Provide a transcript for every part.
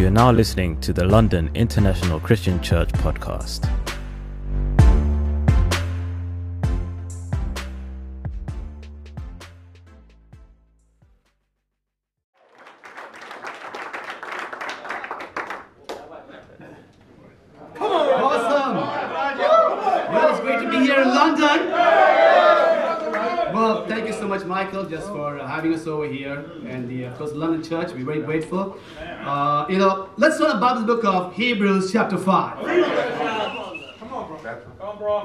You are now listening to the London International Christian Church podcast. Awesome! Well, it's great to be here in London. Well, thank you so much, Michael, just for having us over here, and the of course London Church. We're very grateful. Uh, let's about the book of Hebrews, chapter five. The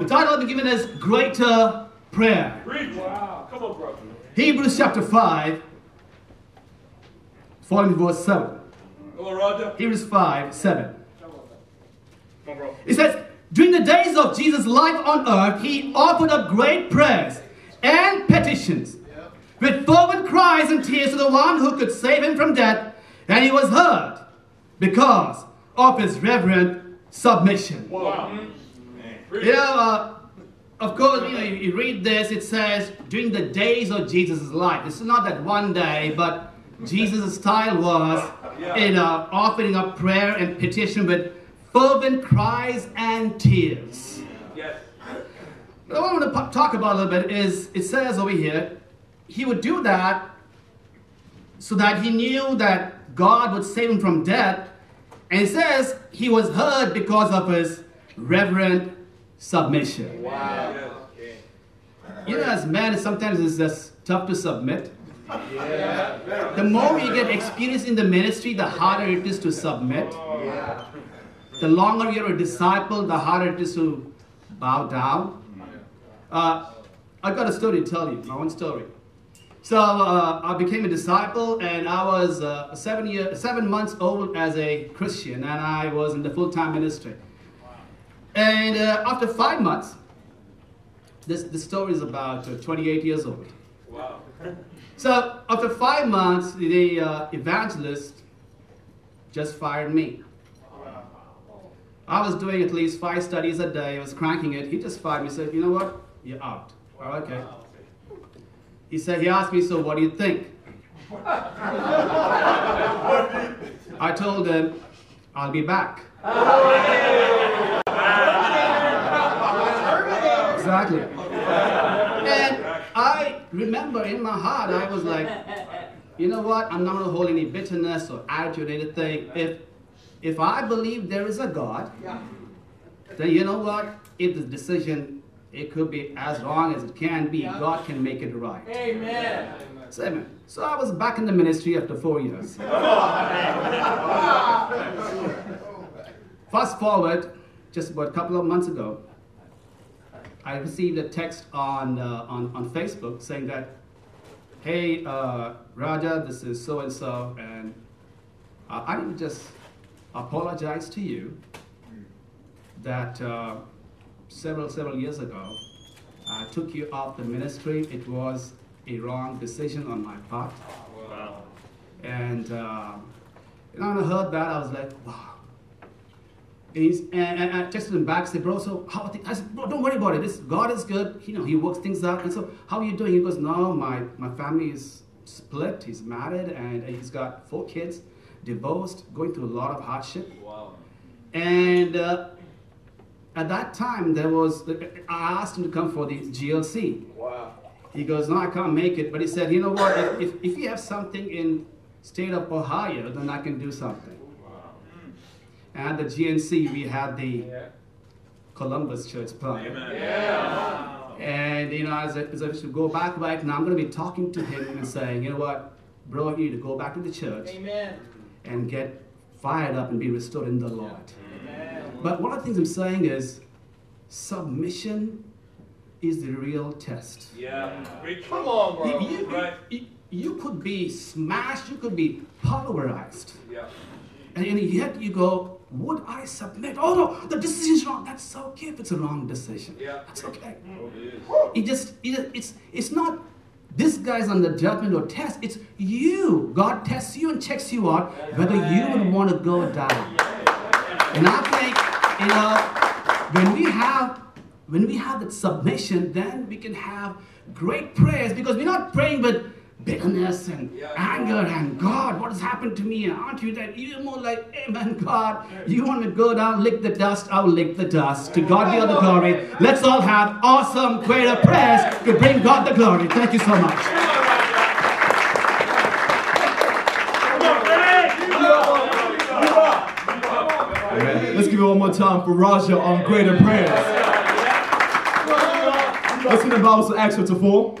title I've been given is Greater Prayer. Wow. Come on, bro. Hebrews chapter five, following verse seven. Come on, Roger. Hebrews five, seven. Come on. It says, during the days of Jesus' life on earth, he offered up great prayers and petitions with fervent cries and tears to the one who could save him from death, and he was heard because of his reverent submission. Wow. You know, uh, of course, you know, you, you read this, it says, during the days of Jesus' life. This is not that one day, but Jesus' style was, you know, offering up prayer and petition with fervent cries and tears. Yes. What I want to talk about a little bit is, it says over here, he would do that so that he knew that God would save him from death. And it says he was heard because of his reverent submission. Wow. You know, as men, sometimes it's just tough to submit. Yeah. The more you get experience in the ministry, the harder it is to submit. Yeah. The longer you're a disciple, the harder it is to bow down. Uh, I've got a story to tell you, my own story. So uh, I became a disciple, and I was uh, seven year, seven months old as a Christian, and I was in the full-time ministry. And uh, after five months, this, this story is about uh, 28 years old. Wow. So after five months, the uh, evangelist just fired me. I was doing at least five studies a day. I was cranking it. He just fired me. Said, "You know what? You're out." Oh, okay. He said, he asked me, "So what do you think?" I told him, "I'll be back." Exactly. And I remember in my heart, I was like, you know what? I'm not going to hold any bitterness or attitude or anything. If, if I believe there is a God, then you know what? If the decision, it could be as wrong as it can be, God can make it right. Amen. So, amen. So I was back in the ministry after four years. Fast forward, just about a couple of months ago, I received a text on, uh, on, on Facebook saying that, hey, uh, Raja, this is so and so, and uh, I need to just apologize to you that uh, several, several years ago, I took you off the ministry. It was a wrong decision on my part. Wow. And, uh, and when I heard that, I was like, wow. And, and, and I texted him back, said, bro, so how? I said, bro, don't worry about it. This God is good. You know, he works things out. And so, how are you doing? He goes, no, my, my family is split. He's married and he's got four kids, divorced, going through a lot of hardship. Wow. And uh, at that time, there was, I asked him to come for the GLC. Wow. He goes, no, I can't make it. But he said, you know what? If, if, if you have something in state of Ohio, then I can do something. Wow. And at the GNC, we had the Columbus Church plant. Yeah. And, you know, as I, as I should go back right now, I'm going to be talking to him and saying, you know what, bro, you need to go back to the church Amen. and get fired up and be restored in the Lord. Amen. But one of the things I'm saying is submission is the real test. Yeah. Come on, bro. You, you- Right. you- you could be smashed, you could be pulverized. Yeah. And, and yet you go, would I submit? Oh no, the decision's wrong. That's okay if it's a wrong decision. Yeah. That's okay. Oh, it is. It just, it, it's, it's not this guy's under judgment or test. It's you. God tests you and checks you out whether you would want to go down. And I think, you uh, know, when we have when we have that submission, then we can have great prayers because we're not praying with bitterness and anger and God, what has happened to me? And aren't you that? You're more like, Amen, God. You want to go down, lick the dust? I'll lick the dust. To God be all the glory. Let's all have awesome, greater prayers to bring God the glory. Thank you so much. Give it one more time for Raja on greater prayers. Let's see the Bible to Acts chapter 4.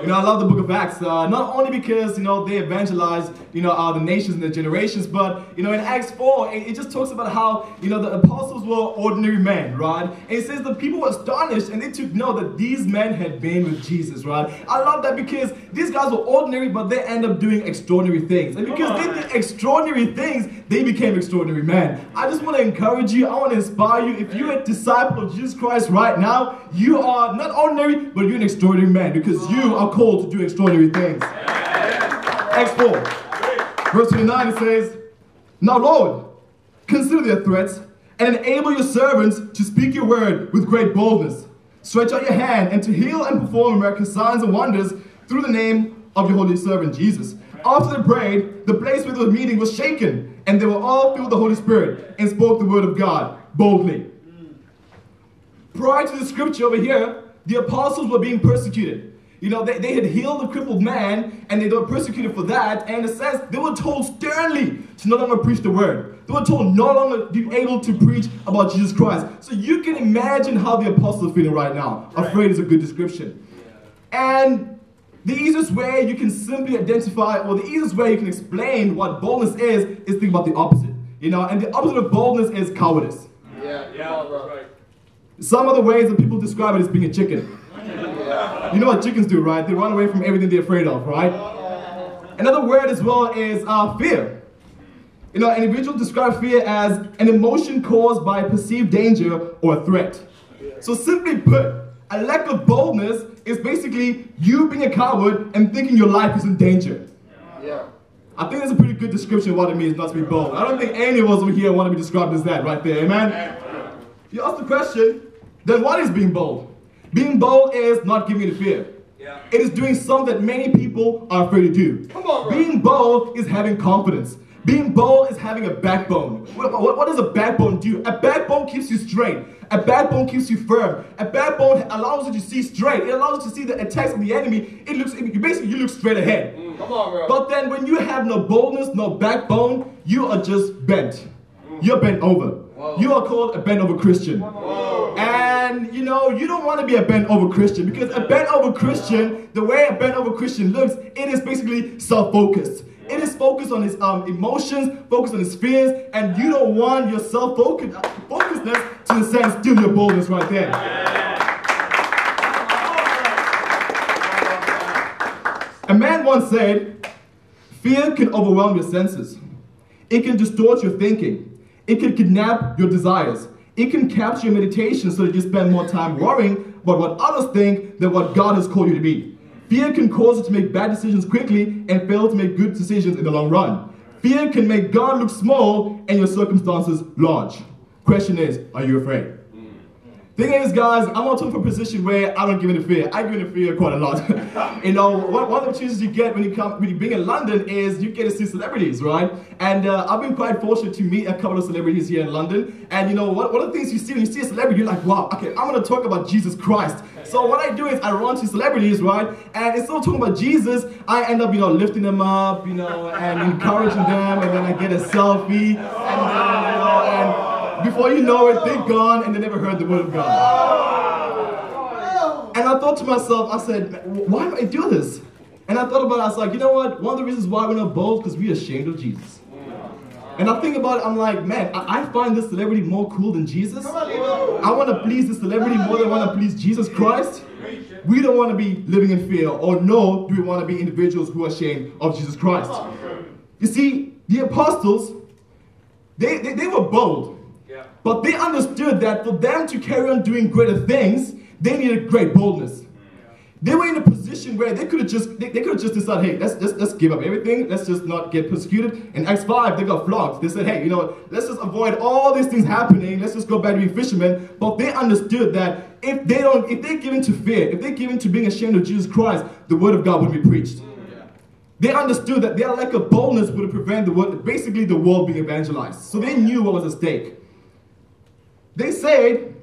You know, I love the book of Acts, uh, not only because, you know, they evangelize, you know, uh, the nations and the generations, but, you know, in Acts 4, it, it, just talks about how, you know, the apostles were ordinary men, right? And it says the people were astonished and they took note that these men had been with Jesus, right? I love that because these guys were ordinary, but they end up doing extraordinary things. And because they did extraordinary things, they became extraordinary men. I just want to encourage you, I want to inspire you. If you're a disciple of Jesus Christ right now, you are not ordinary, but you're an extraordinary man because you are called to do extraordinary things. Acts 4, verse 29, it says, Now, Lord, consider their threats and enable your servants to speak your word with great boldness. Stretch out your hand and to heal and perform miraculous signs and wonders through the name of your holy servant Jesus. After they prayed, the place where were meeting was shaken, and they were all filled with the Holy Spirit and spoke the word of God boldly. Prior to the scripture over here, the apostles were being persecuted. You know, they, they had healed a crippled man and they were persecuted for that. And it says they were told sternly to no longer preach the word. They were told no longer be able to preach about Jesus Christ. So you can imagine how the apostles are feeling right now. Afraid is a good description. And the easiest way you can simply identify, or the easiest way you can explain what boldness is, is think about the opposite. You know, and the opposite of boldness is cowardice. Yeah, yeah, right. Some of the ways that people describe it is being a chicken. You know what chickens do, right? They run away from everything they're afraid of, right? Another word as well is uh, fear. You know, an individual describes fear as an emotion caused by perceived danger or a threat. So simply put, a lack of boldness is basically you being a coward and thinking your life is in danger. Yeah. I think that's a pretty good description of what it means not to be bold. I don't think any of us over here want to be described as that right there, amen? You ask the question, then what is being bold? Being bold is not giving in fear. Yeah. It is doing something that many people are afraid to do. Come on, bro. Being bold is having confidence. Being bold is having a backbone. What, what- what does a backbone do? A backbone keeps you straight. A backbone keeps you firm. A backbone allows you to see straight. It allows you to see the attacks of the enemy. It looks it- basically you look straight ahead. Mm, come on, bro. But then when you have no boldness, no backbone, you are just bent. Mm. You're bent over. You are called a bent over Christian. And you know, you don't want to be a bent over Christian because a bent over Christian, the way a bent over Christian looks, it is basically self-focused. It is focused on his um, emotions, focused on his fears, and you don't want your self-focusedness to, in a sense, steal your boldness right there. A man once said, Fear can overwhelm your senses. It can distort your thinking. It can kidnap your desires. It can capture your meditation so that you spend more time worrying about what others think than what God has called you to be. Fear can cause you to make bad decisions quickly and fail to make good decisions in the long run. Fear can make God look small and your circumstances large. Question is, are you afraid? Thing is, guys, I'm on talking for a position where I don't give in to fear. I give in to fear quite a lot. you know, one, of the chances you get when you come when you being in London is you get to see celebrities, right? And uh, I've been quite fortunate to meet a couple of celebrities here in London. And you know, one, one of the things you see when you see a celebrity, you're like, wow, okay, I'm gonna talk about Jesus Christ. So what I do is I run to celebrities, right? And instead of talking about Jesus, I end up, you know, lifting them up, you know, and encouraging them, and then I get a selfie, and then, you know, and before you know it, they're gone and they never heard the word of God. And I thought to myself, I said, why do I do this? And I thought about it, I was like, you know what? One of the reasons why we're not bold because we're ashamed of Jesus. And I think about it, I'm like, man, I, I find this celebrity more cool than Jesus. I want to please this celebrity more than I want to please Jesus Christ. We don't want to be living in fear, or no, do we want to be individuals who are ashamed of Jesus Christ? You see, the apostles, they, they, they were bold. But they understood that for them to carry on doing greater things, they needed great boldness. They were in a position where they could have just they, they could have just decided, hey, let's, let's let's give up everything, let's just not get persecuted. In Acts 5, they got flogged. They said, hey, you know, let's just avoid all these things happening, let's just go back to being fishermen. But they understood that if they don't, if they give in to fear, if they give in to being ashamed of Jesus Christ, the word of God wouldn't be preached. They understood that their lack of boldness would prevent the world, basically the world being evangelized. So they knew what was at stake. They said,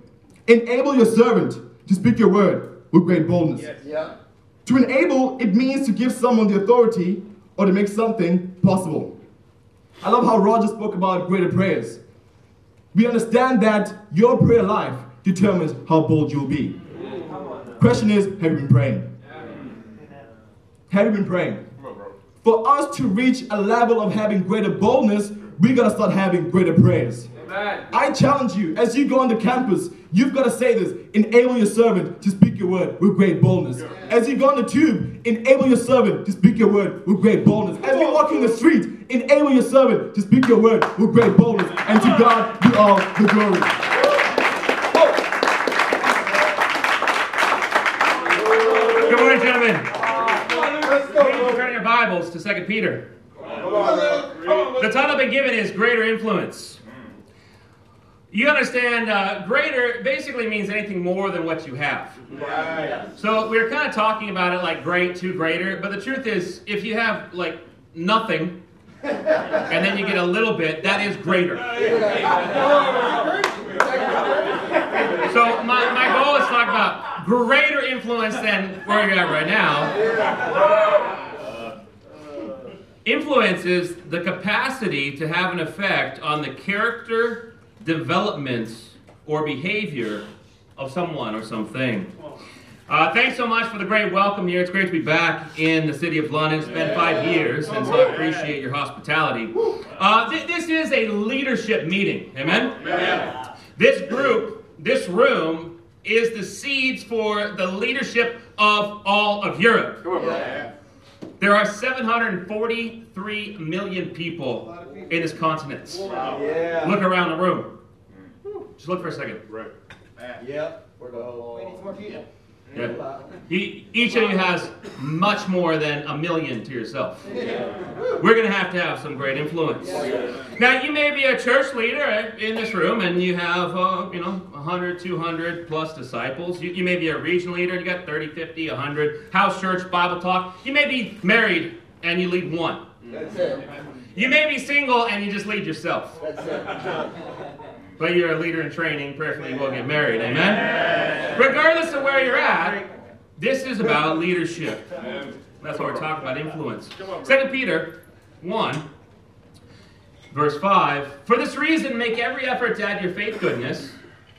enable your servant to speak your word with great boldness. Yeah. To enable, it means to give someone the authority or to make something possible. I love how Roger spoke about greater prayers. We understand that your prayer life determines how bold you'll be. Question is, have you been praying? Have you been praying? For us to reach a level of having greater boldness, we gotta start having greater prayers. I challenge you, as you go on the campus, you've got to say this enable your servant to speak your word with great boldness. As you go on the tube, enable your servant to speak your word with great boldness. As you walk in the street, enable your servant to speak your word with great boldness. And to God be all the glory. Good morning, gentlemen. Let's go, Luke. Turn your Bibles to 2 Peter. Come on, Luke. Come on, The Luke. title I've been given is Greater Influence. You understand, uh, greater basically means anything more than what you have. Right. So we're kind of talking about it like great to greater, but the truth is, if you have like nothing, and then you get a little bit, that is greater. So my, my goal is to talk about greater influence than where you're at right now. Influence is the capacity to have an effect on the character, development, or behavior of someone or something. Uh, thanks so much for the great welcome here. It's great to be back in the city of London. It's been five years, and so I appreciate your hospitality. Uh, thi- this is a leadership meeting. Amen? This group, this room, is the seeds for the leadership of all of Europe. There are 743 million people in this continent. Yeah. Look around the room. Just look for a second. Right. Yep. We're going. Yeah. E- Each of you has much more than a million to yourself. We're going to have to have some great influence. Now, you may be a church leader eh, in this room and you have, uh, you know, 100, 200 plus disciples. You, you may be a region leader and you got 30, 50, 100. House church, Bible talk. You may be married and you lead one. That's it. You may be single and you just lead yourself. That's it. But you're a leader in training, prayerfully you will get married. Amen? Regardless of where you're at, this is about leadership. That's what we're talking about, influence. 2 Peter 1, verse 5. For this reason, make every effort to add your faith goodness,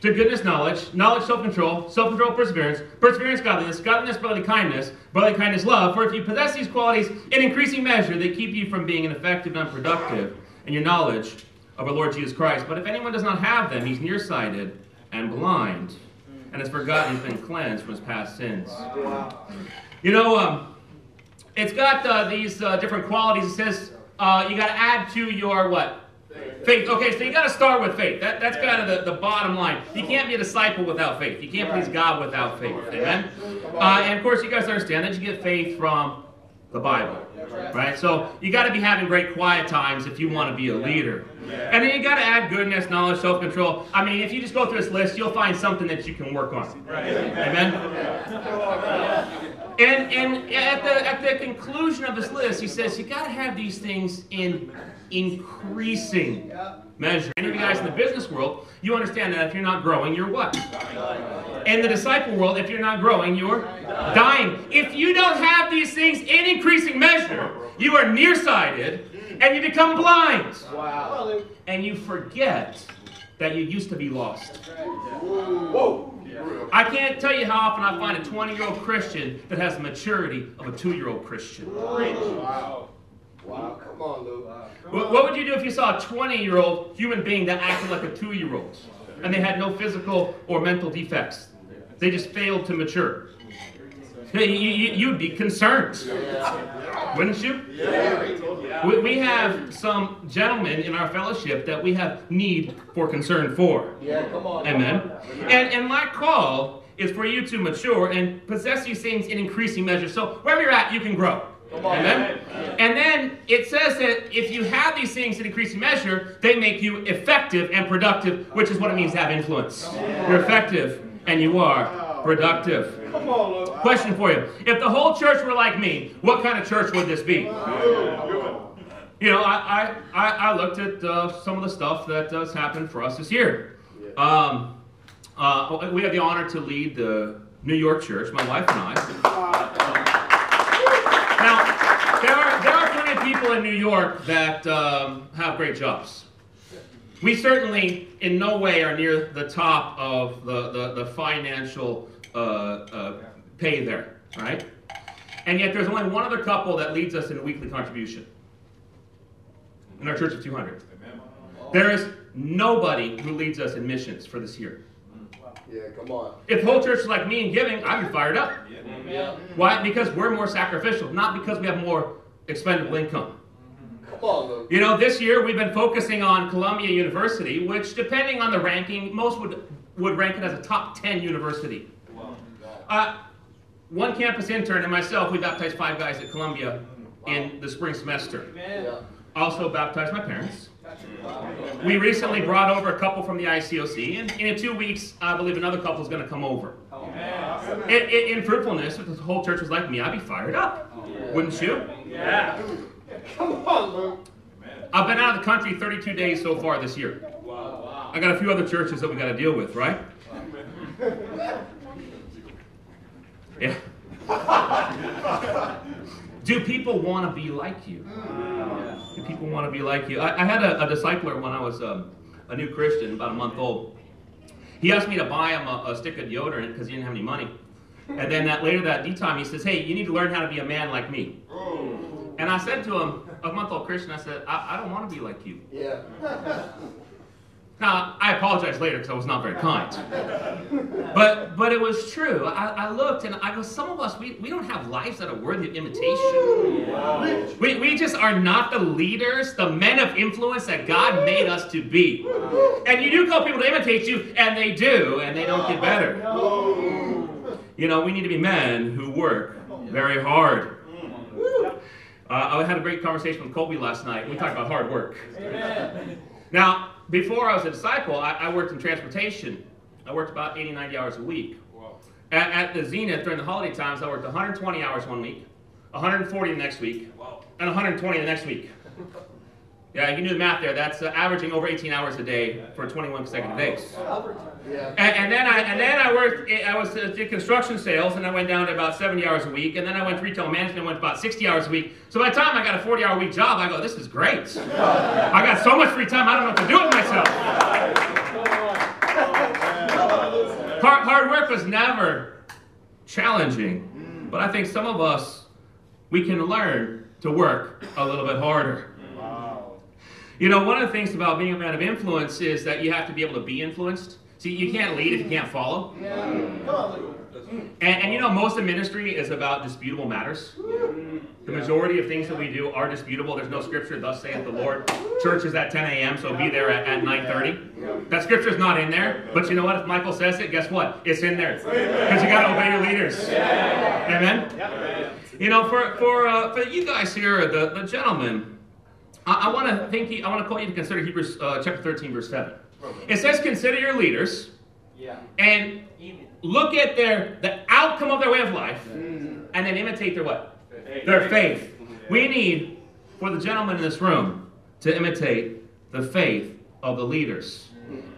to goodness knowledge, knowledge self-control, self-control perseverance, perseverance godliness, godliness brotherly kindness, brotherly kindness love. For if you possess these qualities in increasing measure, they keep you from being ineffective and unproductive and your knowledge of our Lord Jesus Christ. But if anyone does not have them, he's nearsighted and blind, and has forgotten he's been cleansed from his past sins. You know, um, it's got uh, these uh, different qualities. It says uh, you got to add to your what? Faith. Okay, so you got to start with faith. That, that's kind of the, the bottom line. You can't be a disciple without faith. You can't please God without faith. Amen? Uh, and of course, you guys understand that you get faith from the Bible. Right? So you got to be having great quiet times if you want to be a leader. And then you got to add goodness, knowledge, self control. I mean, if you just go through this list, you'll find something that you can work on. Amen? And and at the at the conclusion of this list, he says you got to have these things in increasing measure. Any of you guys in the business world, you understand that if you're not growing, you're what? In the disciple world, if you're not growing, you're dying. If you don't have these things in increasing measure, you are nearsighted and you become blind. Wow. And you forget that you used to be lost. Whoa. I can't tell you how often I find a 20 year old Christian that has the maturity of a two year old Christian. Wow. Wow. Come on, Luke. What, what would you do if you saw a 20 year old human being that acted like a two year old and they had no physical or mental defects? They just failed to mature. You, you, you'd be concerned, wouldn't you? We, we have some gentlemen in our fellowship that we have need for concern for. Yeah, come on. Amen. And, and my call is for you to mature and possess these things in increasing measure. So wherever you're at, you can grow. Amen. And then it says that if you have these things in increasing measure, they make you effective and productive, which is what it means to have influence. You're effective and you are productive. Come on, Luke. Question for you. If the whole church were like me, what kind of church would this be? You know, I, I, I, looked at uh, some of the stuff that has happened for us this year. Um, uh, we have the honor to lead the New York church, my wife and I. Now, there are, there are plenty of people in New York that um, have great jobs. We certainly, in no way, are near the top of the, the, the financial uh, uh, pay there, right? And yet, there's only one other couple that leads us in a weekly contribution in our church of 200. There is nobody who leads us in missions for this year. Yeah, come on. If the whole church is like me in giving, I'd be fired up. Why? Because we're more sacrificial, not because we have more expendable income. Come on, Luke. You know, this year we've been focusing on Columbia University, which, depending on the ranking, most would, would rank it as a top 10 university. Uh, one campus intern and myself, we baptized five guys at Columbia in the spring semester. Yeah. Also baptized my parents. We recently brought over a couple from the ICOC, and in two weeks, I believe another couple is going to come over. In, in, in fruitfulness, if the whole church was like me, I'd be fired up. Wouldn't you? Come on, Luke. I've been out of the country 32 days so far this year. Wow, I got a few other churches that we got to deal with, right? Yeah. Do people want to be like you? Do people want to be like you? I, I had a, a discipler when I was um, a new Christian, about a month old. He asked me to buy him a, a stick of deodorant because he didn't have any money. And then that later that D time, he says, "Hey, you need to learn how to be a man like me." Oh. And I said to him, a month old Christian, I said, I, I don't want to be like you. Yeah. Now, I apologize later because I was not very kind. But but it was true. I, I looked and I go, some of us, we, we don't have lives that are worthy of imitation. We, we just are not the leaders, the men of influence that God made us to be. And you do call people to imitate you, and they do, and they don't get better. You know, we need to be men who work very hard. Uh, I had a great conversation with Colby last night. We talked about hard work. Now, before I was a disciple, I, I worked in transportation. I worked about 80, 90 hours a week. At, at the Zenith during the holiday times, I worked 120 hours one week, 140 the next week, and 120 the next week. Yeah, you can do the math there. That's uh, averaging over 18 hours a day for 21 consecutive days. Yeah. And, and then I and then I worked. I was uh, did construction sales, and I went down to about 70 hours a week. And then I went to retail management, and went to about 60 hours a week. So by the time I got a 40 hour week job, I go, this is great. I got so much free time, I don't know what to do with myself. Hard, hard work was never challenging, but I think some of us we can learn to work a little bit harder. You know, one of the things about being a man of influence is that you have to be able to be influenced. See, you can't lead if you can't follow. And, and you know, most of ministry is about disputable matters. The majority of things that we do are disputable. There's no scripture, thus saith the Lord. Church is at 10 a.m., so be there at, at 9.30. That scripture is not in there, but you know what? If Michael says it, guess what? It's in there. Because you got to obey your leaders. Amen? You know, for, for, uh, for you guys here, the, the gentlemen, I, I want to think. I want to call you to consider Hebrews uh, chapter 13, verse 7. It says, "Consider your leaders, yeah. and look at their the outcome of their way of life, and then imitate their what? Their faith. We need for the gentlemen in this room to imitate the faith of the leaders,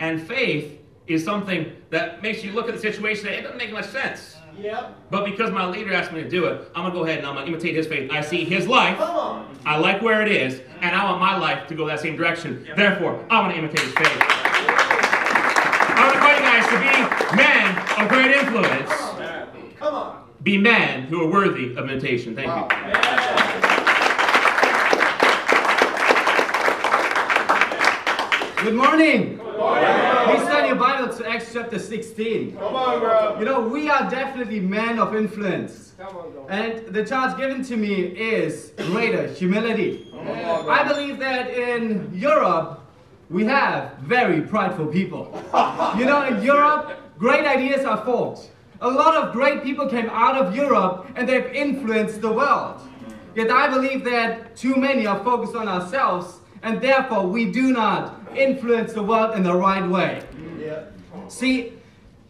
and faith is something that makes you look at the situation and it doesn't make much sense. Yep. But because my leader asked me to do it, I'm gonna go ahead and I'm gonna imitate his faith. I see his life. Come on. I like where it is, and I want my life to go that same direction. Therefore, I want to imitate his faith. I want to call you guys to be men of great influence. Come on. Be men who are worthy of imitation. Thank you. Good morning. Your Bible to Acts chapter 16. Come on, bro. You know, we are definitely men of influence. Come on, bro. And the charge given to me is greater humility. Come on, I believe that in Europe, we have very prideful people. You know, in Europe, great ideas are formed. A lot of great people came out of Europe and they've influenced the world. Yet I believe that too many are focused on ourselves and therefore we do not influence the world in the right way. Yeah. See,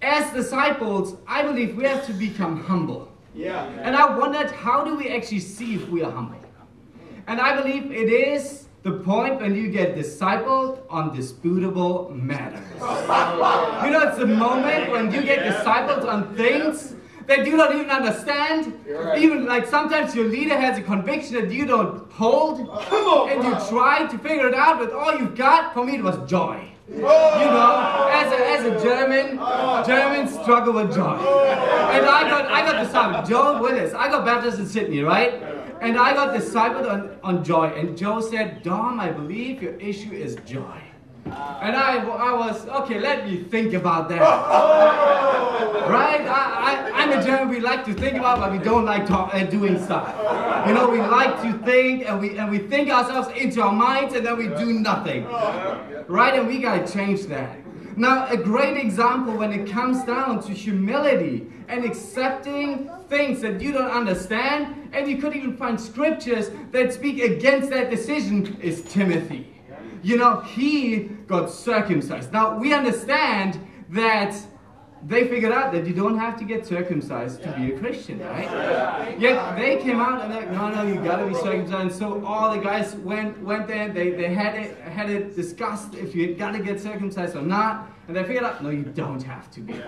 as disciples, I believe we have to become humble. Yeah. And I wondered, how do we actually see if we are humble? And I believe it is the point when you get discipled on disputable matters. You know, it's the moment when you get discipled on things that you don't even understand. right. Even like sometimes your leader has a conviction that you don't hold. Oh, come on, And you try to figure it out, but all you've got, for me, it was joy. Oh. You know, as a, as Germans struggle with joy. And I got I got discipled. Joe Willis, I got baptized in Sydney, right? And I got discipled on, on joy. And Joe said, Dom, I believe your issue is joy. And I, I was, okay, let me think about that. Right? I, I, I'm a German, we like to think about, but we don't like talk, uh, doing stuff. You know, we like to think and we, and we think ourselves into our minds and then we do nothing. Right? And we gotta change that. Now, a great example when it comes down to humility and accepting things that you don't understand, and you could even find scriptures that speak against that decision, is Timothy. You know, he got circumcised. Now, we understand that they figured out that you don't have to get circumcised to be a Christian, right? Yet they came out and like, no, no, you gotta be circumcised. So all the guys went went there. They, they had it had it discussed if you gotta get circumcised or not. And they figured out, no, you don't have to be.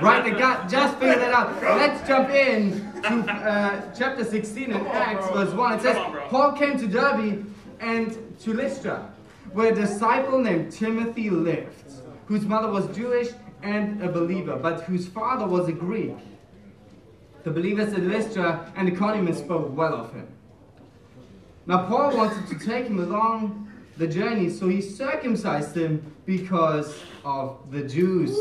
Right? They got just figured that out. Let's jump in to uh, chapter 16 in Acts, verse 1. It says, Paul came to Derbe and to Lystra, where a disciple named Timothy lived, whose mother was Jewish and a believer, but whose father was a Greek. The believers at Lystra and Iconium spoke well of him. Now, Paul wanted to take him along the journey, so he circumcised him because of the Jews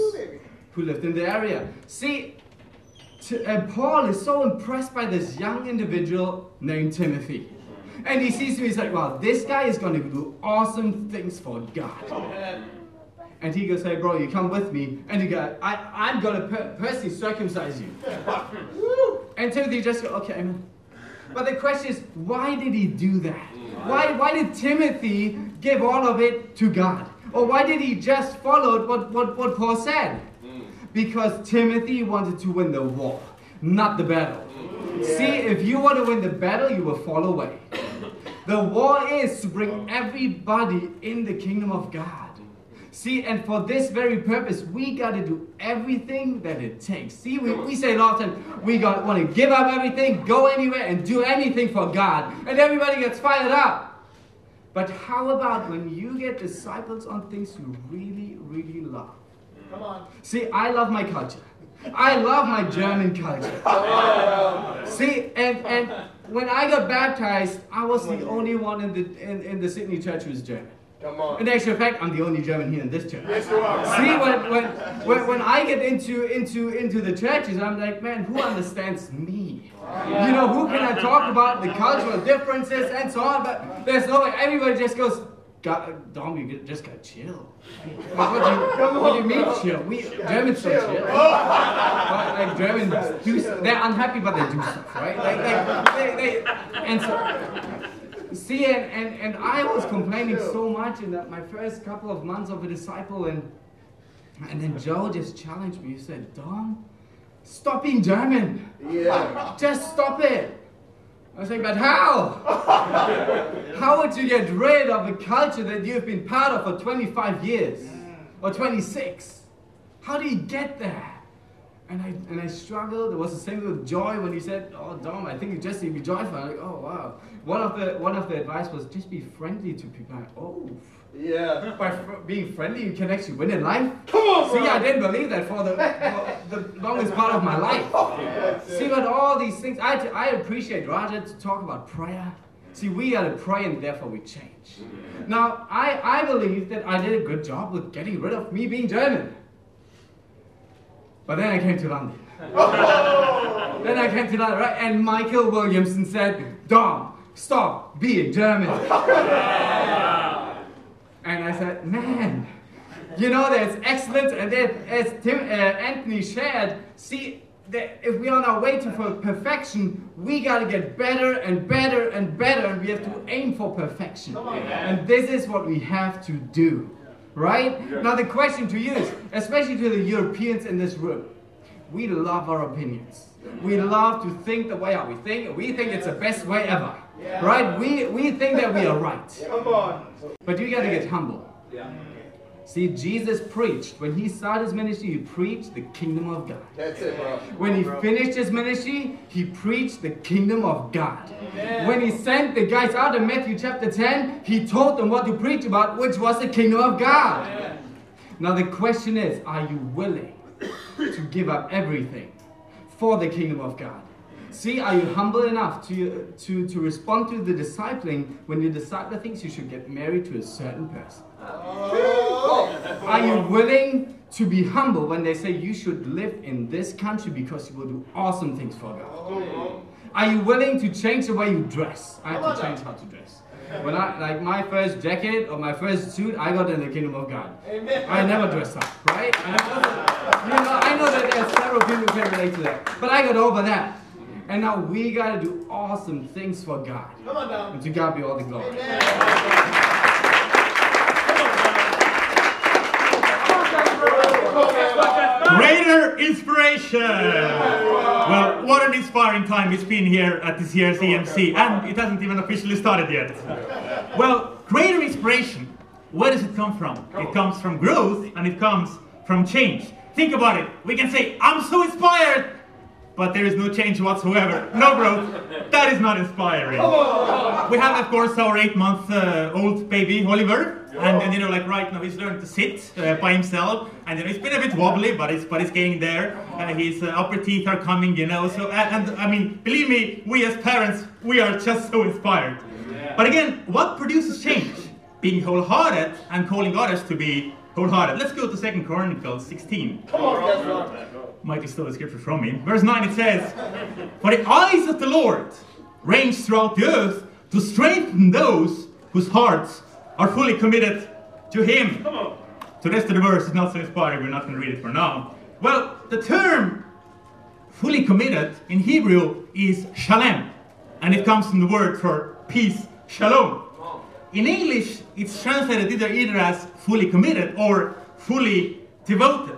who lived in the area. See, T- uh, Paul is so impressed by this young individual named Timothy. And he sees him, he's like, wow, this guy is going to do awesome things for God. And he goes, hey, bro, you come with me. And he goes, I, I'm going to per- personally circumcise you. and Timothy just goes, okay, amen. But the question is, why did he do that? Why, why did Timothy give all of it to God? Or why did he just follow what, what, what Paul said? Because Timothy wanted to win the war, not the battle. See, if you want to win the battle, you will fall away. The war is to bring everybody in the kingdom of God. See, and for this very purpose, we got to do everything that it takes. See, we, we say a lot of times, we got want to give up everything, go anywhere, and do anything for God. And everybody gets fired up. But how about when you get disciples on things you really, really love? Come on. See, I love my culture. I love my German culture. See, and, and when I got baptized, I was the only one in the, in, in the Sydney church who was German. Come on. In actual fact, I'm the only German here in this church. Yes, you are. See, when, when, when, when I get into, into, into the churches, I'm like, man, who understands me? You know, who can I talk about the cultural differences and so on? But there's no way. Everybody just goes, God, Dom, you just got chill. What, do you, what do you mean chill? We Germans don't chill. Oh. But, like Germans do, they're unhappy, but they do stuff, right? Like, like they, they, and so, see, and, and, and I was complaining so much in that my first couple of months of a disciple, and and then Joe just challenged me. He said, Dom, stop being German. Yeah. Just stop it. I was like, but how? how would you get rid of a culture that you've been part of for 25 years or 26? How do you get there? And I and I struggled. It was the same with Joy when he said, "Oh, Dom, I think you just need to be joyful." I'm like, "Oh, wow." One of the one of the advice was just be friendly to people. Like, oh, Yeah. by fr- being friendly, you can actually win in life. Come on, See, bro. I didn't believe that for the, for the longest part of my life. See, but all these things, I, I appreciate Roger to talk about prayer. See, we are to pray and therefore we change. Now, I, I believe that I did a good job with getting rid of me being German. But then I came to London. then I came to London, right? And Michael Williamson said, Dom, stop being German. And I said, man, you know, that's excellent. And then, as Tim, uh, Anthony shared, see, that if we're on our way to for perfection, we got to get better and better and better, and we have to aim for perfection. And this is what we have to do, right? Now, the question to you is, especially to the Europeans in this room, we love our opinions. We love to think the way we think. We think it's the best way ever, right? We, we think that we are right. Come on. But you got to get humble. See, Jesus preached. When he started his ministry, he preached the kingdom of God. That's it, bro. When he finished his ministry, he preached the kingdom of God. When he sent the guys out in Matthew chapter 10, he told them what to preach about, which was the kingdom of God. Now, the question is are you willing to give up everything for the kingdom of God? See, are you humble enough to, to, to respond to the discipling when your discipler thinks you should get married to a certain person? Oh. Are you willing to be humble when they say you should live in this country because you will do awesome things for God? Are you willing to change the way you dress? I have to change how to dress. When I like my first jacket or my first suit, I got in the kingdom of God. I never dressed up, right? I never, you know, I know that there's several people who can relate to that, but I got over that. And now we gotta do awesome things for God. Come on down. And to God be all the glory. Greater inspiration! Well, what an inspiring time it's been here at this year's EMC, and it hasn't even officially started yet. Well, greater inspiration, where does it come from? It comes from growth and it comes from change. Think about it. We can say, I'm so inspired, but there is no change whatsoever, no growth. That is not inspiring. We have, of course, our eight-month-old baby Oliver, and, and you know, like right now, he's learned to sit uh, by himself, and you know, it's been a bit wobbly, but it's but it's getting there. Uh, his uh, upper teeth are coming, you know. So, and, and I mean, believe me, we as parents, we are just so inspired. But again, what produces change? Being wholehearted and calling others to be wholehearted. Let's go to Second Chronicles 16. Come on, that's right. Michael stole the scripture from me. Verse 9 it says, For the eyes of the Lord range throughout the earth to strengthen those whose hearts are fully committed to Him. Come So the rest of the verse is not so inspiring, we're not going to read it for now. Well, the term fully committed in Hebrew is shalem, and it comes from the word for peace, shalom. In English, it's translated either, either as fully committed or fully devoted.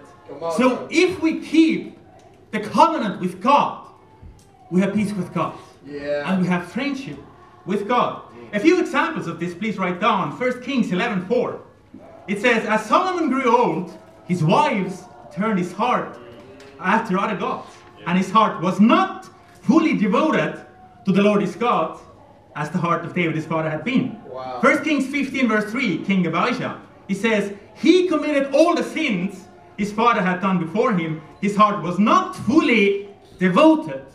So if we keep the covenant with God, we have peace with God. Yeah. And we have friendship with God. A few examples of this, please write down. 1 Kings 11:4. It says, As Solomon grew old, his wives turned his heart after other gods, and his heart was not fully devoted to the Lord his God, as the heart of David his father had been. Wow. 1 Kings 15, verse 3, King Abijah, he says, He committed all the sins his father had done before him. His heart was not fully devoted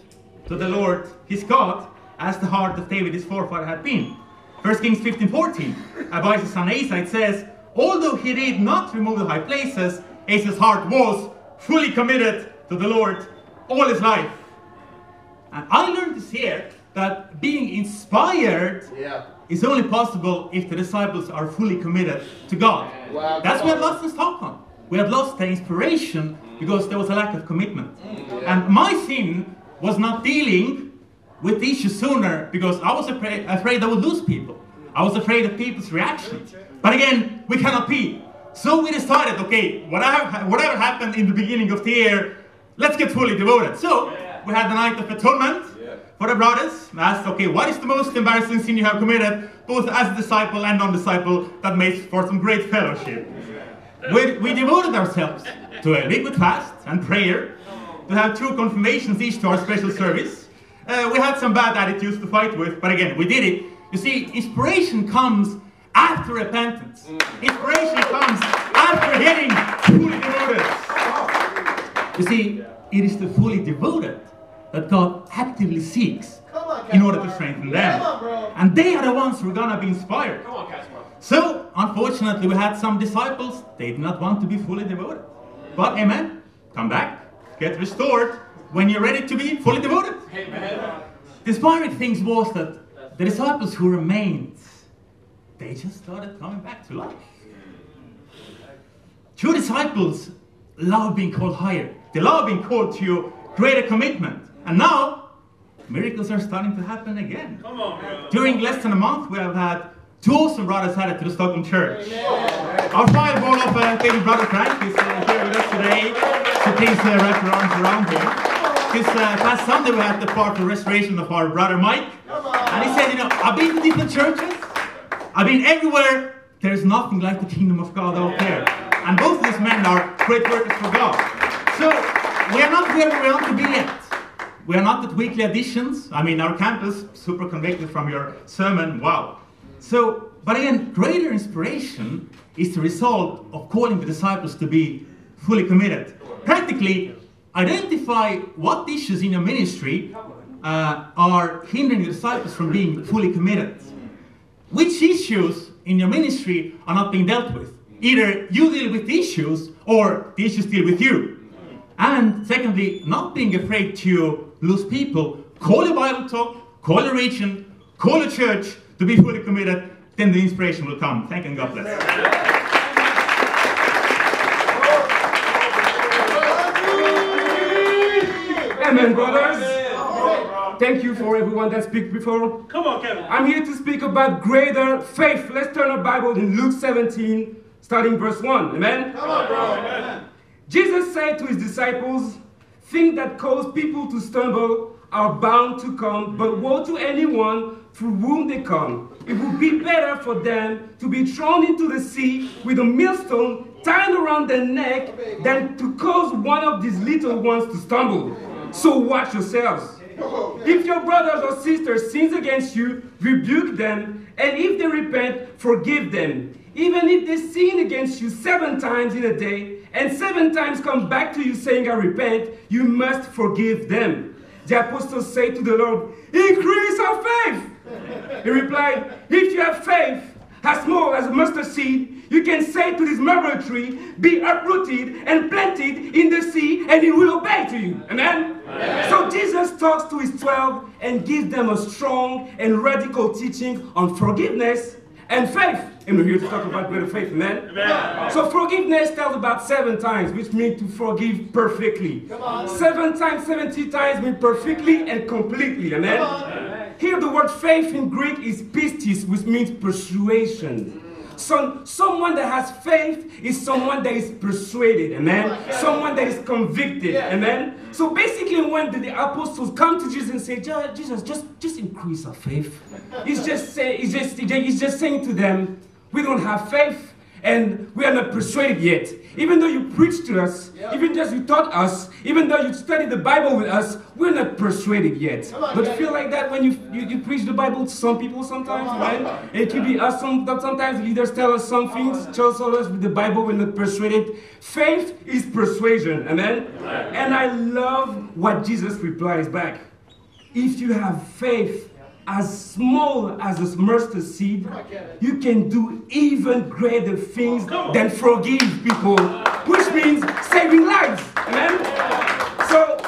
to the Lord his God, as the heart of David his forefather had been. 1 Kings 15, 14, Abijah's son Asa, it says, Although he did not remove the high places, Asa's heart was fully committed to the Lord all his life. And I learned this here that being inspired Yeah. Is only possible if the disciples are fully committed to God. Wow, That's come what we on. lost in Stockholm. We had lost the inspiration because there was a lack of commitment. And my sin was not dealing with the issue sooner because I was afraid, afraid I would lose people. I was afraid of people's reactions. But again, we cannot be. So we decided, okay, whatever, whatever happened in the beginning of the year, let's get fully devoted. So we had the night of atonement for the brothers. I asked, okay, what is the most embarrassing sin you have committed, both as a disciple and non-disciple, that makes for some great fellowship? We, we devoted ourselves to a liquid fast and prayer, to have two confirmations each to our special service. Uh, we had some bad attitudes to fight with, but again, we did it. You see, inspiration comes after repentance. Inspiration comes after getting fully devoted. You see, it is the fully devoted that God actively seeks on, in order to strengthen them. Come on, bro. And they are the ones who are gonna be inspired. Come on, So, unfortunately, we had some disciples, they did not want to be fully devoted. But, amen, come back, get restored when you're ready to be fully devoted. Amen. The inspiring thing was that the disciples who remained, they just started coming back to life. True disciples love being called higher. They love being called to greater commitment. And now, miracles are starting to happen again. On, During less than a month, we have had two awesome brothers added to the Stockholm church. Our fireball of uh, baby brother Frank is uh, here with us today, so please uh, wrap your arms around him. Because uh, last Sunday we had the part of restoration of our brother Mike, and he said, you know, I've been to different churches, I've been everywhere. There's nothing like the kingdom of God out there. And both of these men are great workers for God. So we are not where we want to be yet. We are not at weekly editions. I mean, our campus, super convicted from your sermon. Wow. So, but again, greater inspiration is the result of calling the disciples to be fully committed. Practically, identify what issues in your ministry uh, are hindering the disciples from being fully committed. Which issues in your ministry are not being dealt with? Either you deal with issues or the issues deal with you. And secondly, not being afraid to lose people. Call a Bible talk, call a region, call a church to be fully committed, then the inspiration will come. Thank you and God bless. Amen, brothers. Thank you for everyone that speak before. Come on, Kevin. I'm here to speak about greater faith. Let's turn our Bible in Luke 17, starting verse 1. Amen? Come on, bro. Jesus said to his disciples, Things that cause people to stumble are bound to come, but woe to anyone through whom they come. It would be better for them to be thrown into the sea with a millstone tied around their neck than to cause one of these little ones to stumble. So watch yourselves. If your brothers or sisters sins against you, rebuke them, and if they repent, forgive them. Even if they sin against you seven times in a day, and seven times come back to you saying, I repent, you must forgive them. The apostles say to the Lord, Increase our faith. He replied, If you have faith as small as a mustard seed, you can say to this mulberry tree, Be uprooted and planted in the sea, and it will obey to you. Amen? So Jesus talks to his 12 and gives them a strong and radical teaching on forgiveness and faith. And we're here to talk about greater faith, amen? So forgiveness tells about seven times, which means to forgive perfectly. Seven times, 70 times means perfectly and completely, amen? Here the word faith in Greek is pistis, which means persuasion. So, someone that has faith is someone that is persuaded, amen? Someone that is convicted, amen? So basically, when the, the apostles come to Jesus and say, Jesus, just, just increase our faith, he's just, say, he's, just, he's just saying to them, we don't have faith and we are not persuaded yet. Even though you preach to us, even just you taught us, even though you studied the Bible with us, we're not persuaded yet. Don't you feel like that when you, you, you preach the Bible to some people sometimes, right? It can be us some, sometimes leaders tell us some things, tells us with the Bible we're not persuaded. Faith is persuasion, amen? And I love what Jesus replies back. If you have faith as small as a mustard seed, you can do even greater things than forgive people, which means saving lives. Amen? So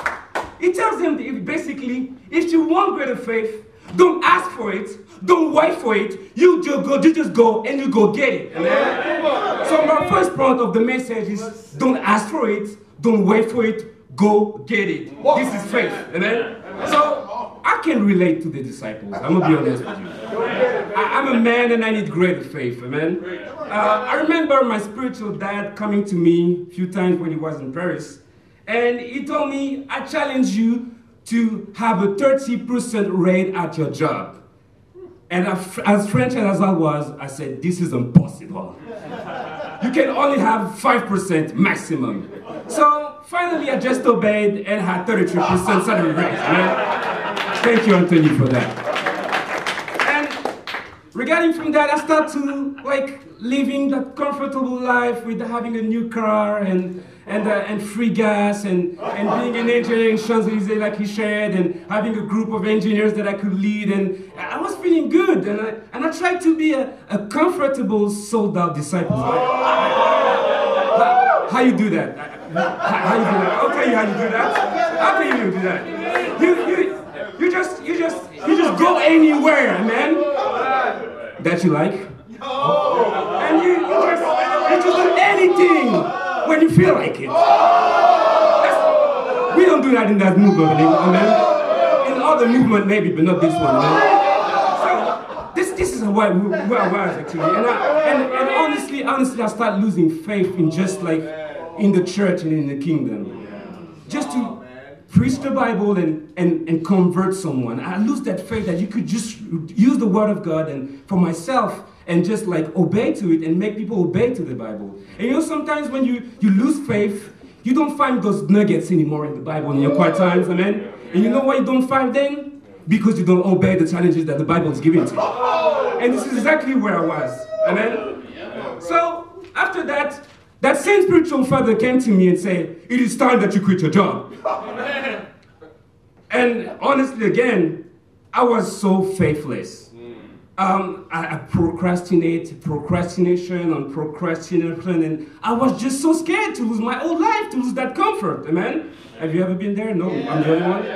he tells them basically, if you want greater faith, don't ask for it, don't wait for it. You just go, you just go and you go get it. Amen? So my first point of the message is don't ask for it, don't wait for it, go get it. This is faith. Amen? So I can relate to the disciples. I'm gonna be honest with you. I, am a man and I need greater faith, amen. Uh, I remember my spiritual dad coming to me a few times when he was in Paris, and he told me, "I challenge you to have a 30% rate at your job." And as French as I was, I said, "This is impossible. You can only have 5% maximum." So finally, I just obeyed and had 33% salary raise. Thank you, Anthony, for that. And regarding from that, I start to like living that comfortable life with having a new car and and uh, and free gas and and being an engineer in Champs-Élysées like he shared and having a group of engineers that I could lead and I was feeling good and I and I tried to be a, a comfortable sold out disciple. How, how you do that? How, how you do that? I'll tell you how you do that. I'll tell you how you do that. You you just you just you just go anywhere, man. That you like. And you, you just you just do anything when you feel like it. That's- we don't do that in that movement, amen. In other movement maybe, but not this one, man. So this this is where, where I actually, and, I, and and honestly, honestly, I start losing faith in just like in the church and in the kingdom, just to preach the Bible and, and, and convert someone. I lose that faith that you could just use the word of God and for myself and just like obey to it and make people obey to the Bible. And you know, sometimes when you, you lose faith, you don't find those nuggets anymore in the Bible in your quiet times, amen? And you know why you don't find them? Because you don't obey the challenges that the Bible is giving to you. And this is exactly where I was, amen? So after that, that same spiritual father came to me and said, It is time that you quit your job. and honestly, again, I was so faithless. Um, I, I procrastinate, procrastination on procrastination, and I was just so scared to lose my old life, to lose that comfort. Amen? Have you ever been there? No, I'm the only one.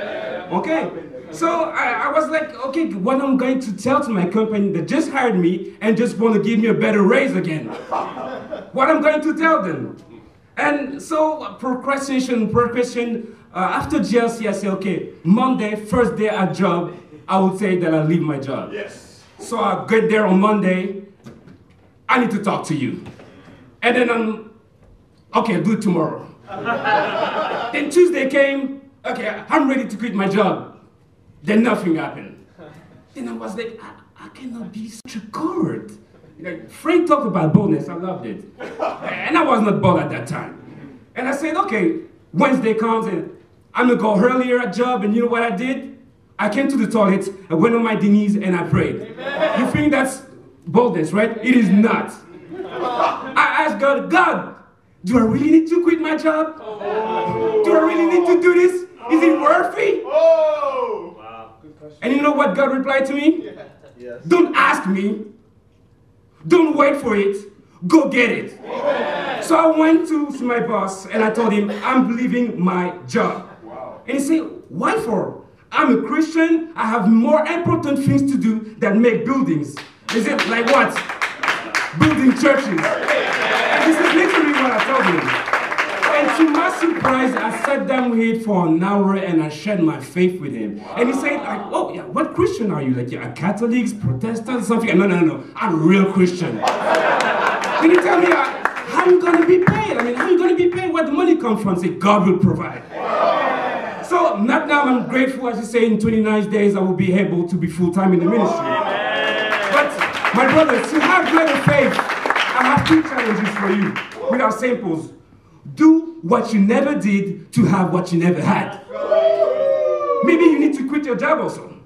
Okay. So I, I was like, okay, what I'm going to tell to my company that just hired me and just want to give me a better raise again. what I'm going to tell them. And so procrastination, procrastination. Uh, after GLC, I say, okay, Monday, first day at job, I would say that I leave my job. Yes. So I get there on Monday. I need to talk to you. And then I'm, okay, I'll do it tomorrow. then Tuesday came, okay, I'm ready to quit my job. Then nothing happened. Then I was like, I, I cannot be such a coward. Frank talked about boldness, I loved it. And I was not bold at that time. And I said, okay, Wednesday comes and I'm gonna go earlier at job, and you know what I did? I came to the toilet, I went on my knees, and I prayed. You think that's boldness, right? It is not. I asked God, God, do I really need to quit my job? Do I really need to do this? Is it worthy? Oh! And you know what God replied to me? Yes. Don't ask me. Don't wait for it. Go get it. So I went to my boss and I told him, I'm leaving my job. And he said, Why for? I'm a Christian. I have more important things to do than make buildings. Is it like what? Building churches. And this is literally what I told him. And to my surprise, I sat down with him for an hour and I shared my faith with him. And he said, like, oh, yeah, what Christian are you? Like, you're a Catholic, Protestant, something? No, no, no, no. I'm a real Christian. then he tell me, uh, how you going to be paid? I mean, how you going to be paid? Where the money come from? Say, God will provide. So, not now I'm grateful, as you say, in 29 days I will be able to be full-time in the ministry. But, my brothers, to have greater faith, I have two challenges for you with our samples. Do what you never did to have what you never had. Maybe you need to quit your job also.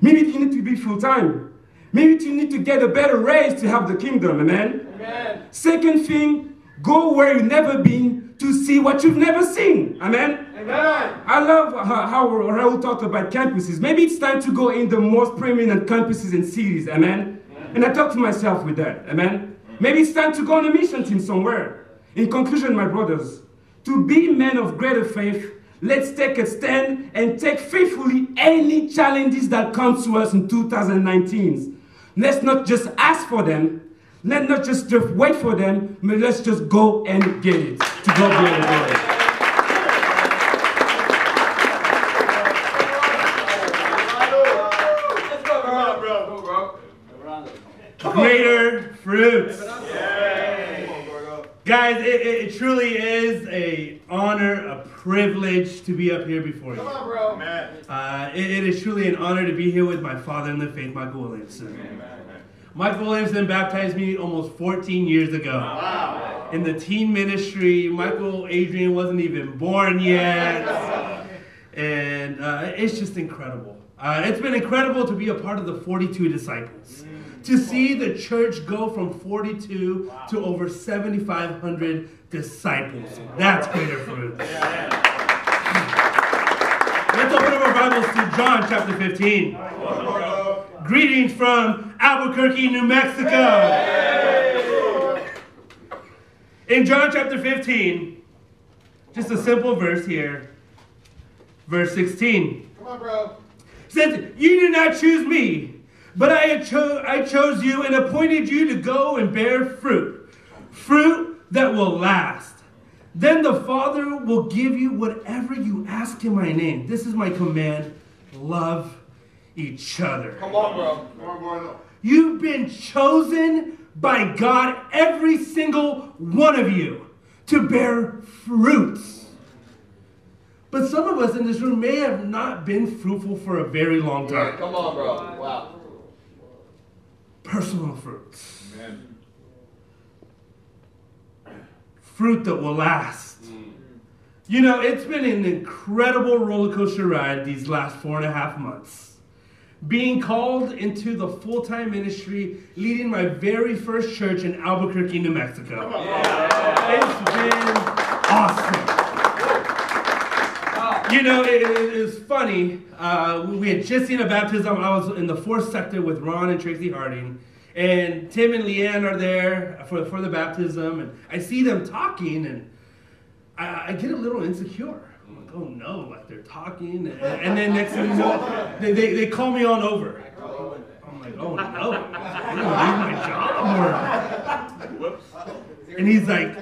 Maybe you need to be full time. Maybe you need to get a better raise to have the kingdom, amen? Amen. Second thing, go where you've never been to see what you've never seen, amen? Amen. I love how, how Raul talked about campuses. Maybe it's time to go in the most prominent campuses and cities, amen? And I talk to myself with that, amen? Maybe it's time to go on a mission team somewhere. In conclusion, my brothers, to be men of greater faith, let's take a stand and take faithfully any challenges that come to us in 2019. Let's not just ask for them, let's not just, just wait for them, but let's just go and get it. To God be all the glory. Let's go, Come on, bro. Greater fruits. Guys, it, it, it truly is a honor, a privilege to be up here before you. Come on, bro. Amen. Uh, it, it is truly an honor to be here with my father in the faith, Michael Williamson. Michael Williamson baptized me almost 14 years ago. Wow. In the teen ministry, Michael Adrian wasn't even born yet. And uh, it's just incredible. Uh, it's been incredible to be a part of the 42 disciples. To see the church go from 42 to over 7,500 disciples. That's greater fruit. Let's open up our Bibles to John chapter 15. Greetings from Albuquerque, New Mexico. In John chapter 15, just a simple verse here, verse 16 Come on, bro. says, You did not choose me, but I, cho- I chose you and appointed you to go and bear fruit, fruit that will last. Then the Father will give you whatever you ask in my name. This is my command love each other. Come on, bro. Come on, bro. You've been chosen by God, every single one of you, to bear fruits. But some of us in this room may have not been fruitful for a very long time. Come on, bro. Wow. Personal fruits. Amen. Fruit that will last. Mm. You know, it's been an incredible roller coaster ride these last four and a half months. Being called into the full time ministry, leading my very first church in Albuquerque, New Mexico. It's been awesome. You know, it, it is funny. Uh, we had just seen a baptism. I was in the fourth sector with Ron and Tracy Harding. And Tim and Leanne are there for, for the baptism. And I see them talking, and I, I get a little insecure. I'm like, oh no, like they're talking. And, and then next thing you know, they, they, they call me on over. I'm like, oh no, I'm to lose my job. Or... And he's like,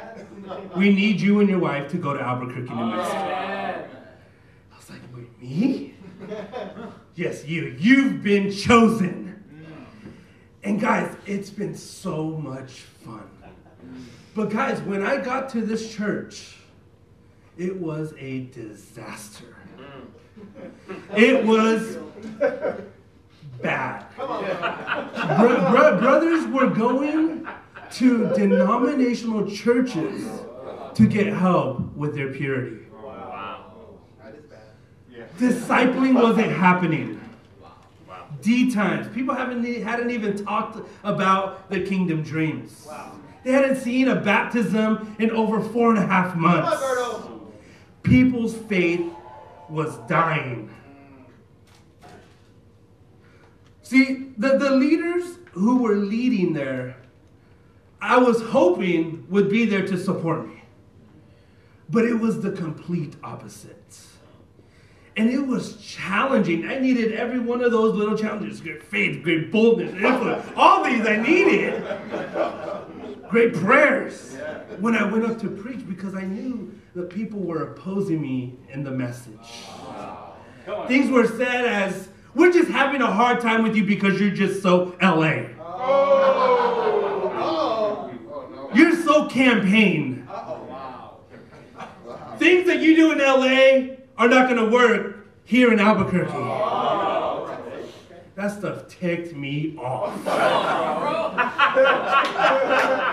we need you and your wife to go to Albuquerque, New Mexico. I was like, wait, me? yes, you. You've been chosen. And guys, it's been so much fun. But guys, when I got to this church, it was a disaster. It was bad. Bro- bro- brothers were going to denominational churches to get help with their purity. Discipling wasn't happening. D times. People haven't hadn't even talked about the kingdom dreams. They hadn't seen a baptism in over four and a half months. People's faith was dying. See, the, the leaders who were leading there, I was hoping would be there to support me. But it was the complete opposite. And it was challenging. I needed every one of those little challenges great faith, great boldness, influence. All these I needed. Great prayers when I went up to preach because I knew that people were opposing me in the message. Things were said as, we're just having a hard time with you because you're just so LA. You're so campaign. Things that you do in LA are not going to work here in Albuquerque. That stuff ticked me off.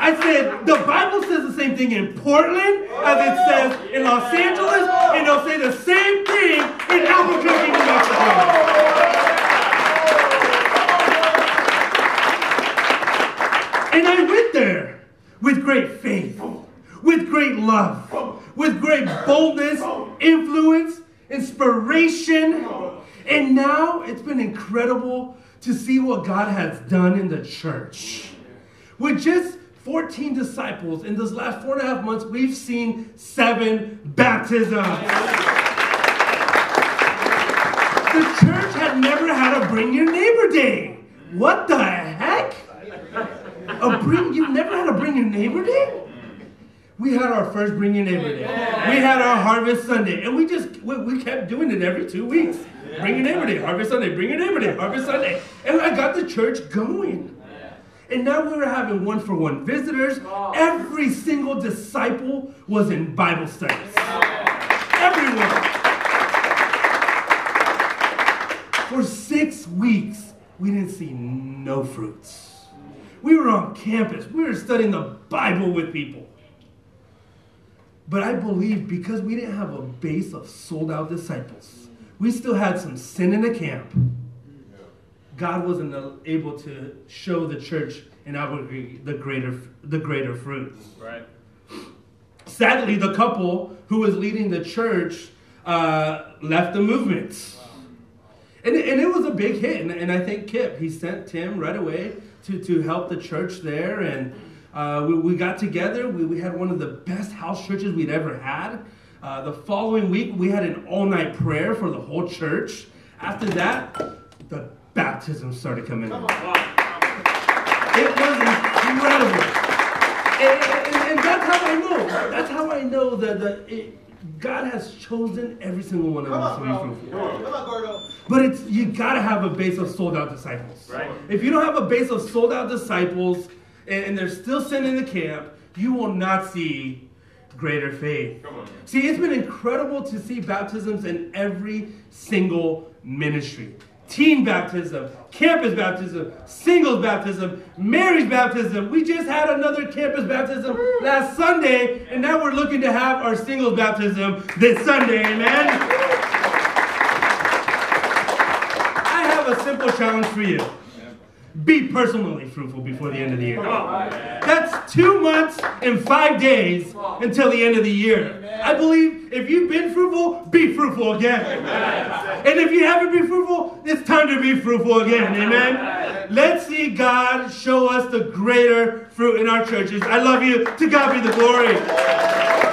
I said, the Bible says the same thing in Portland as it says in Los Angeles, and they'll say the same thing in Albuquerque, New Mexico. And I went there with great faith, with great love, with great boldness, influence, inspiration. And now it's been incredible to see what God has done in the church. With just 14 disciples in this last four and a half months, we've seen seven baptisms. The church had never had a Bring Your Neighbor Day. What the heck? A bring you've never had a Bring Your Neighbor Day? We had our first Bring Your Neighbor Day. We had our Harvest Sunday, and we just we, we kept doing it every two weeks. Bring Neighbor Day, Harvest Sunday, Bring Neighbor Day, Harvest Sunday, and I got the church going. And now we were having one for one visitors. Oh. Every single disciple was in Bible studies. Everyone. For six weeks, we didn't see no fruits. We were on campus. We were studying the Bible with people. But I believe because we didn't have a base of sold out disciples, we still had some sin in the camp. God wasn't able to show the church in Albuquerque the greater, the greater fruits. Right. Sadly, the couple who was leading the church uh, left the movement. And, it- and it was a big hit. And, and I think Kip, he sent Tim right away to, to help the church there. And uh, we, we got together. We, we had one of the best house churches we'd ever had. Uh, the following week, we had an all night prayer for the whole church. After that, the baptism started coming in. It was incredible. and, and- and that's how I know. That's how I know that, that it, God has chosen every single one of us to be fruitful. But it's you gotta have a base of sold out disciples. Right. If you don't have a base of sold out disciples and, and they're still sitting in the camp, you will not see greater faith. See, it's been incredible to see baptisms in every single ministry. Teen baptism, campus baptism, singles baptism, marriage baptism. We just had another campus baptism last Sunday, and now we're looking to have our singles baptism this Sunday, amen? I have a simple challenge for you. Be personally fruitful before the end of the year. That's two months and five days until the end of the year. I believe if you've been fruitful, be fruitful again. And if you haven't been fruitful, it's time to be fruitful again. Amen. Let's see God show us the greater fruit in our churches. I love you. To God be the glory.